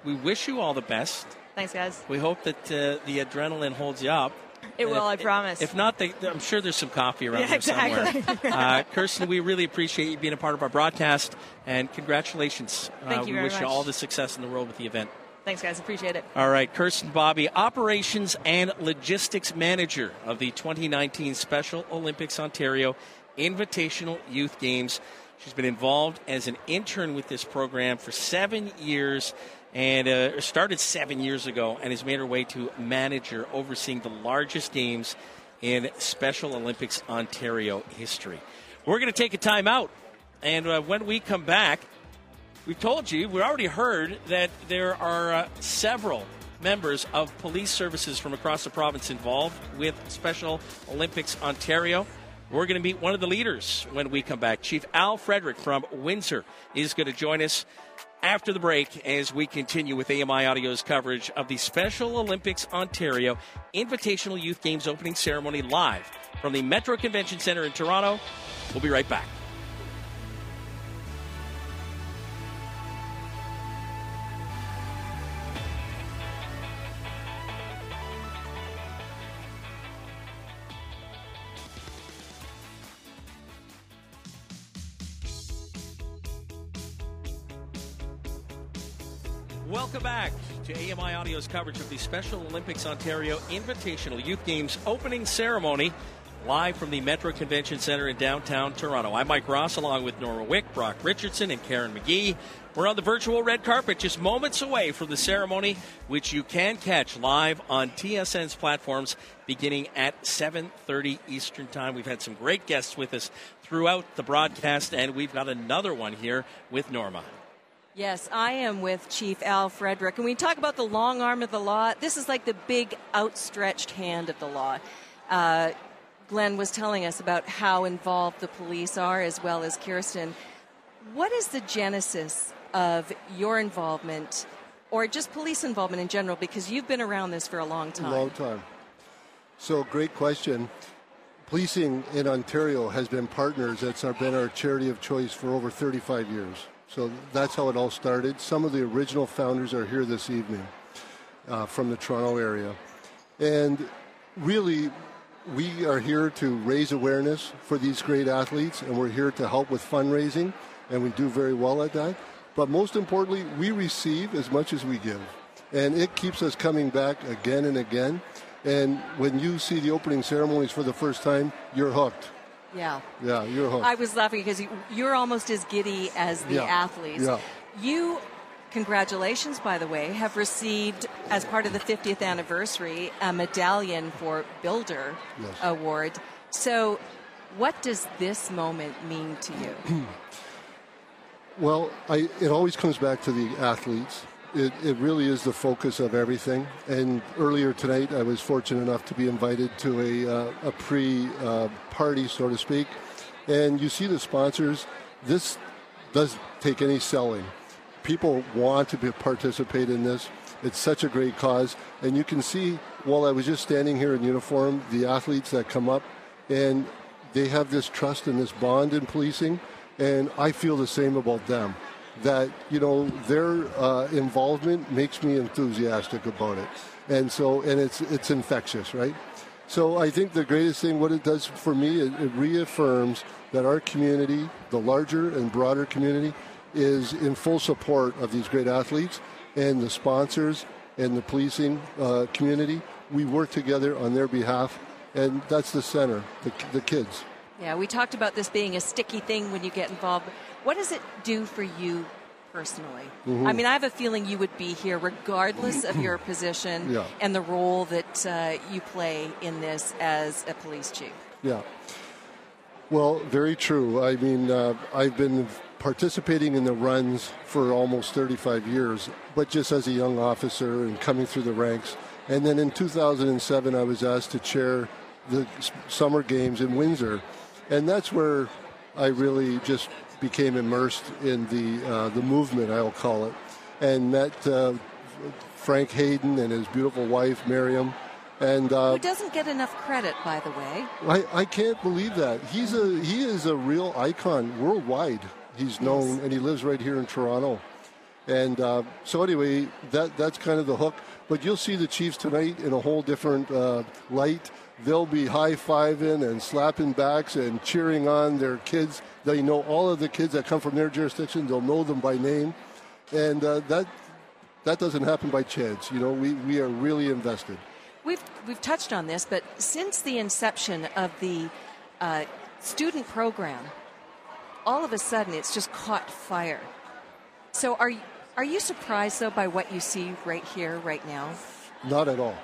we wish you all the best. Thanks, guys. We hope that uh, the adrenaline holds you up. It And will, if- I promise. If not, they, I'm sure there's some coffee around Yeah, there somewhere. exactly. uh, Kirsten, we really appreciate you being a part of our broadcast, and congratulations. Thank uh, you we very wish you all the success in the world with the event. Thanks, guys. Appreciate it. All right, Kirsten Bobby, Operations and Logistics Manager of the 2019 Special Olympics Ontario Invitational Youth Games. She's been involved as an intern with this program for seven years and uh, started seven years ago and has made her way to manager overseeing the largest games in Special Olympics Ontario history. We're going to take a time out, and uh, when we come back, we told you, we already heard that there are uh, several members of police services from across the province involved with Special Olympics Ontario. We're going to meet one of the leaders when we come back. Chief Al Frederick from Windsor is going to join us after the break as we continue with AMI Audio's coverage of the Special Olympics Ontario Invitational Youth Games opening ceremony live from the Metro Convention Center in Toronto. We'll be right back. Back to AMI Audio's coverage of the Special Olympics Ontario Invitational Youth Games opening ceremony live from the Metro Convention Center in downtown Toronto. I'm Mike Ross along with Norma Wick, Brock Richardson, and Karen McGee. We're on the virtual red carpet just moments away from the ceremony, which you can catch live on TSN's platforms beginning at 7.30 Eastern Time. We've had some great guests with us throughout the broadcast, and we've got another one here with Norma. Yes, I am with Chief Al Frederick. And we talk about the long arm of the law. This is like the big outstretched hand of the law. Uh, Glenn was telling us about how involved the police are, as well as Kirsten. What is the genesis of your involvement, or just police involvement in general? Because you've been around this for a long time. Long time. So, great question. Policing in Ontario has been partners. That's been our charity of choice for over 35 years. So that's how it all started. Some of the original founders are here this evening uh, from the Toronto area. And really, we are here to raise awareness for these great athletes, and we're here to help with fundraising, and we do very well at that. But most importantly, we receive as much as we give. And it keeps us coming back again and again. And when you see the opening ceremonies for the first time, you're hooked. Yeah. Yeah, you're hooked. I was laughing because you- you're almost as giddy as the Yeah. athletes. Yeah. You, congratulations, by the way, have received, as part of the 50th anniversary, a medallion for Builder Yes. Award. So, what does this moment mean to you? Well, I, it always comes back to the athletes. It, it really is the focus of everything. And earlier tonight, I was fortunate enough to be invited to a, uh, a pre uh, party, so to speak. And you see the sponsors. This does take any selling. People want to be, participate in this. It's such a great cause. And you can see, while I was just standing here in uniform, the athletes that come up and they have this trust and this bond in policing. And I feel the same about them. That, you know, their uh, involvement makes me enthusiastic about it. And so, and it's, it's infectious, right? So I think the greatest thing, what it does for me, it, it reaffirms that our community, the larger and broader community, is in full support of these great athletes and the sponsors and the policing uh, community. We work together on their behalf, and that's the center, the, the kids. Yeah, we talked about this being a sticky thing when you get involved. What does it do for you personally? Mhm. I mean, I have a feeling you would be here regardless of your position Yeah. and the role that uh, you play in this as a police chief. Yeah. Well, very true. I mean, uh, I've been participating in the runs for almost 35 years, but just as a young officer and coming through the ranks. And then in 2007, I was asked to chair the summer games in Windsor, and that's where I really just became immersed in the uh, the movement, I'll call it, and met uh, Frank Hayden and his beautiful wife Miriam, And uh, Who doesn't get enough credit, by the way. I, I can't believe that. He's a he is a real icon worldwide. He's known, and he lives right here in Toronto. And uh, so anyway, that that's kind of the hook. But you'll see the Chiefs tonight in a whole different uh, light. They'll be high fiving and slapping backs and cheering on their kids. They know all of the kids that come from their jurisdiction. They'll know them by name, and uh, that that doesn't happen by chance. You know, we, we are really invested. We've we've touched on this, but since the inception of the uh, student program, all of a sudden it's just caught fire. So are are you surprised though by what you see right here, right now? Not at all.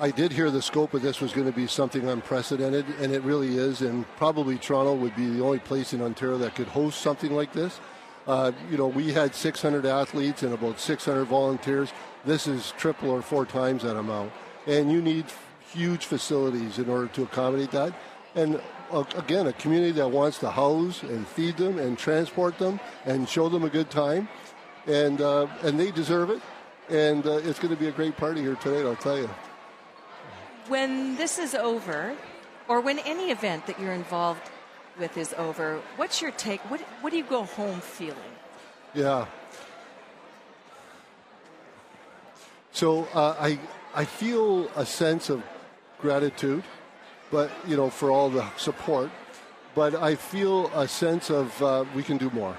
I did hear the scope of this was going to be something unprecedented, and it really is. And probably Toronto would be the only place in Ontario that could host something like this. Uh, you know, we had 600 athletes and about 600 volunteers. This is triple or four times that amount and you need huge facilities in order to accommodate that. And uh, again, a community that wants to house and feed them and transport them and show them a good time, and uh, and they deserve it. And uh, it's going to be a great party here tonight, I'll tell you. When this is over, or when any event that you're involved with is over, what's your take? What what do you go home feeling? Yeah. So uh, I I feel a sense of gratitude, but you know, for all the support. But I feel a sense of uh, we can do more,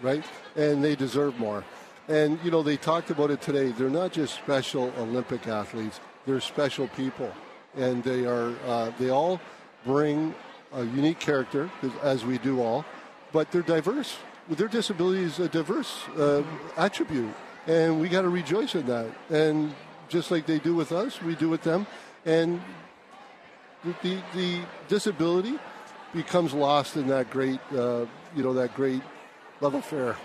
right? And they deserve more. And you know, they talked about it today. They're not just special Olympic athletes; they're special people, and they are. Uh, they all bring a unique character, as we do all, but they're diverse. Their disability is a diverse uh, attribute, and we got to rejoice in that. And just like they do with us, we do with them. And the, the disability becomes lost in that great, uh, you know, that great love affair.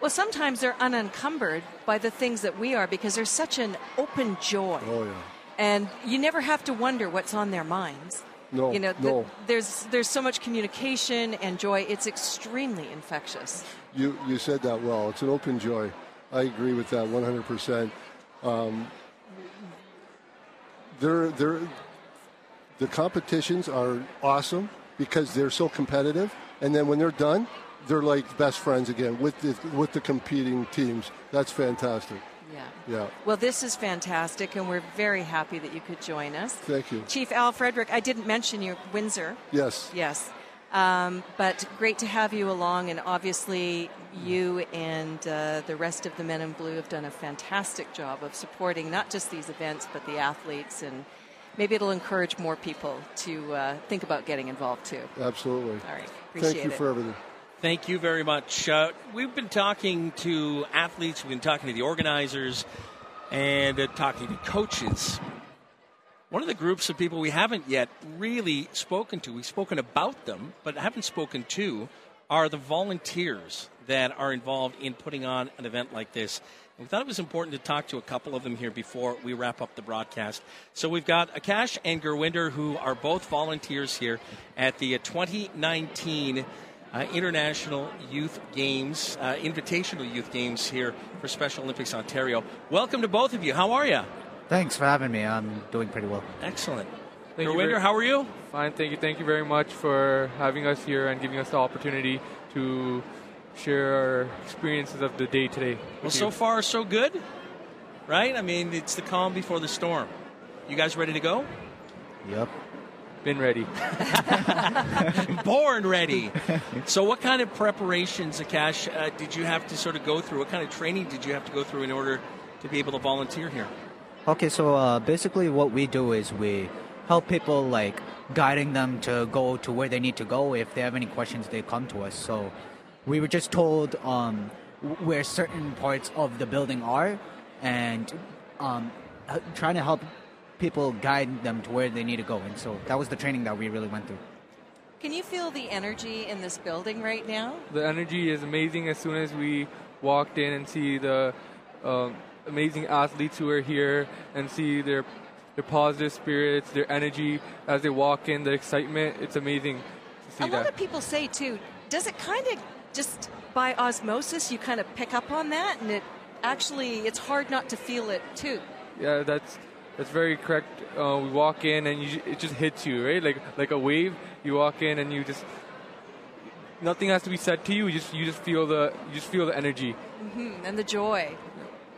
Well, sometimes they're unencumbered by the things that we are because there's such an open joy. Oh, yeah. And you never have to wonder what's on their minds. No, you know, no. there's there's so much communication and joy. It's extremely infectious. You you said that well. It's an open joy. I agree with that 100. Um, percent they're, they're, the competitions are awesome because they're so competitive. And then when they're done, they're like best friends again with the, with the competing teams. That's fantastic. Yeah. Yeah. Well, this is fantastic, and we're very happy that you could join us. Thank you. Chief Al Frederick, I didn't mention you, Windsor. Yes. Yes. Um, but great to have you along, and obviously, you and uh, the rest of the Men in Blue have done a fantastic job of supporting not just these events, but the athletes, and maybe it'll encourage more people to uh, think about getting involved too. Absolutely. All right. Appreciate Thank you it. for everything. Thank you very much. Uh, we've been talking to athletes, we've been talking to the organizers, and uh, talking to coaches. One of the groups of people we haven't yet really spoken to, we've spoken about them, but haven't spoken to, are the volunteers that are involved in putting on an event like this. And we thought it was important to talk to a couple of them here before we wrap up the broadcast. So we've got Akash and Gurwinder, who are both volunteers here at the 2019 uh, International Youth Games, uh, Invitational Youth Games here for Special Olympics Ontario. Welcome to both of you. How are you? Thanks for having me. I'm doing pretty well. Excellent. Thank you Gurwinder, very- how are you? Fine, thank you. Thank you very much for having us here and giving us the opportunity to share our experiences of the day today. Well, with so you. far, so good, right? I mean, it's the calm before the storm. You guys ready to go? Yep. Been ready. Born ready. so, what kind of preparations, Akash, uh, did you have to sort of go through? What kind of training did you have to go through in order to be able to volunteer here? Okay, so uh, basically, what we do is we help people like guiding them to go to where they need to go. If they have any questions, they come to us. So we were just told um, where certain parts of the building are, and um, trying to help people guide them to where they need to go. And so that was the training that we really went through. Can you feel the energy in this building right now? The energy is amazing as soon as we walked in and see the um, amazing athletes who are here and see their their positive spirits, their energy as they walk in, the excitement. It's amazing to see a lot that. of people say too. Does it kind of just by osmosis you kind of pick up on that, and it actually it's hard not to feel it too. Yeah, that's That's very correct. Uh, we walk in and you, it just hits you, right? Like like a wave. You walk in and you just nothing has to be said to you. You just you just feel the you just feel the energy. hmm And the joy.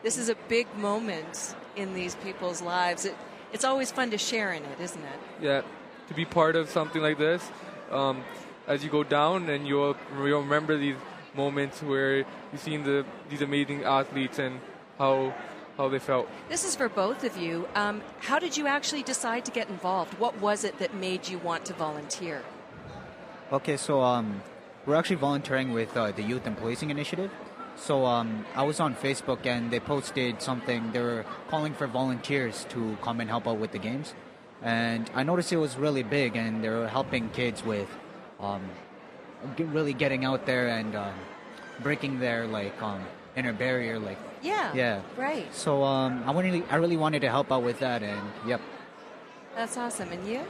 This is a big moment in these people's lives. It, it's always fun to share in it, isn't it? Yeah, to be part of something like this. Um, as you go down, and you'll, you'll remember these moments where you've seen the these amazing athletes and how how they felt. This is for both of you. Um, how did you actually decide to get involved? What was it that made you want to volunteer? Okay, so um, we're actually volunteering with uh, the Youth and Policing Initiative. So um, I was on Facebook and they posted something. They were calling for volunteers to come and help out with the games, and I noticed it was really big, and they were helping kids with um, really getting out there and um, breaking their like um, inner barrier, like Yeah. yeah. Right. So um, I really, I really wanted to help out with that, and yep. That's awesome. And you?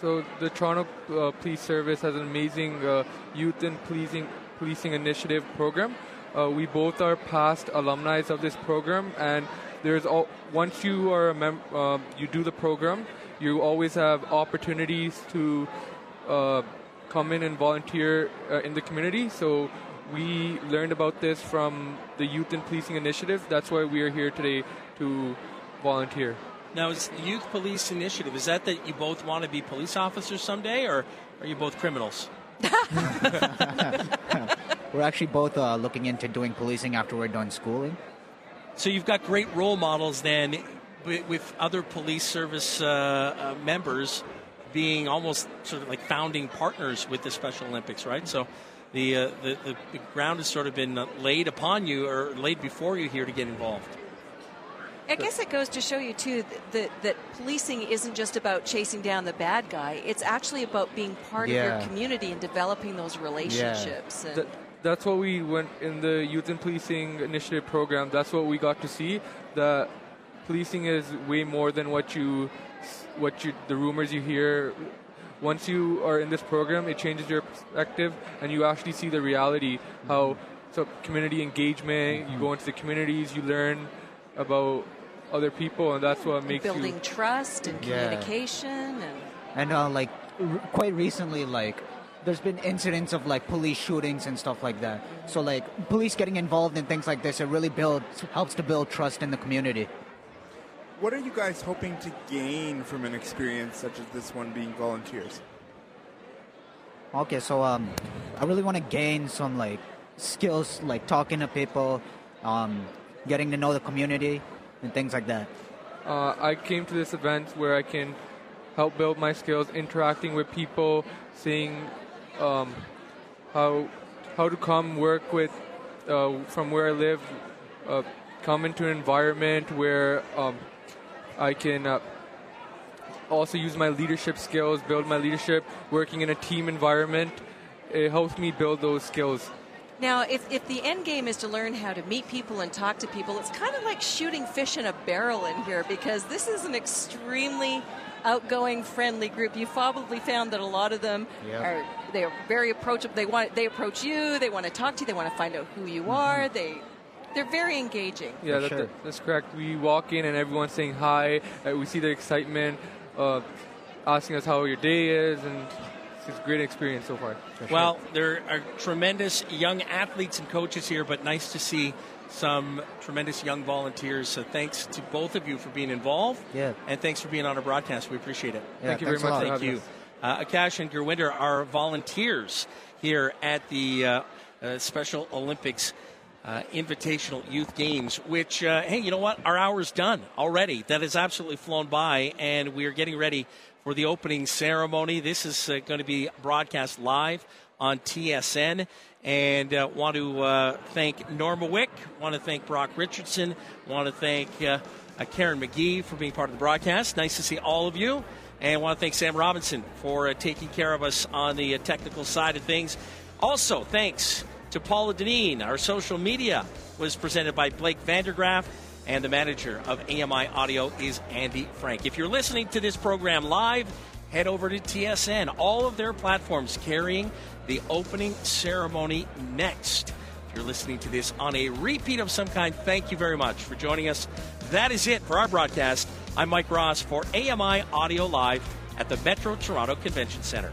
So the Toronto uh, Police Service has an amazing uh, youth and policing policing initiative program. Uh, we both are past alumni of this program, and there's all, once you are a mem- uh, you do the program, you always have opportunities to uh, come in and volunteer uh, in the community. So we learned about this from the Youth and Policing Initiative. That's why we are here today to volunteer. Now, is the Youth Police Initiative, is that that you both want to be police officers someday, or are you both criminals? We're actually both uh, looking into doing policing after we're done schooling. So you've got great role models then with other police service uh, uh, members being almost sort of like founding partners with the Special Olympics, right? So the, uh, the, the, the ground has sort of been uh, laid upon you or laid before you here to get involved. I guess it goes to show you too that, that, that policing isn't just about chasing down the bad guy. It's actually about being part of your community and developing those relationships. And That, that's what we went in the Youth and Policing Initiative program. That's what we got to see. That policing is way more than what you, what you, the rumors you hear. Once you are in this program, it changes your perspective, and you actually see the reality. How so community engagement. You go into the communities, you learn about other people, and that's what makes building you trust and Yeah. communication and And uh, like r- quite recently, like there's been incidents of like police shootings and stuff like that. So like police getting involved in things like this, it really builds helps to build trust in the community. What are you guys hoping to gain from an experience such as this one being volunteers? Okay, so um, I really want to gain some like skills, like talking to people, um, getting to know the community, and things like that. Uh, I came to this event where I can help build my skills, interacting with people, seeing um, how how to come work with uh, from where I live, uh, come into an environment where um, I can uh, also use my leadership skills, build my leadership, working in a team environment. It helps me build those skills. Now, if, if the end game is to learn how to meet people and talk to people, it's kind of like shooting fish in a barrel in here because this is an extremely outgoing, friendly group. You probably found that a lot of them Yep. are they are very approachable. They want they approach you. They want to talk to you. They want to find out who you are. They they're very engaging. Yeah, that, that- that's correct. We walk in and everyone's saying hi. Uh, we see the excitement, uh, asking us how your day is, and it's a great experience so far. Well, there are tremendous young athletes and coaches here, but nice to see some tremendous young volunteers. So thanks to both of you for being involved. Yeah. And thanks for being on our broadcast. We appreciate it. Yeah, Thank you very much Thank you. Uh, Akash and Gurwinder are volunteers here at the uh, uh, Special Olympics uh, Invitational Youth Games, which, uh, hey, you know what? Our hour's done already. That has absolutely flown by, and we are getting ready for the opening ceremony. This is uh, going to be broadcast live on TSN. And uh, want to uh, thank Norma Wick, want to thank Brock Richardson, want to thank uh, Karen McGee for being part of the broadcast. Nice to see all of you. And want to thank Sam Robinson for taking care of us on the technical side of things. Also, thanks to Paula Deneen. Our social media was presented by Blake Vandergraff, and the manager of AMI Audio is Andy Frank. If you're listening to this program live, head over to TSN. All of their platforms carrying the opening ceremony next. If you're listening to this on a repeat of some kind, thank you very much for joining us That is it for our broadcast. I'm Mike Ross for AMI Audio Live at the Metro Toronto Convention Center.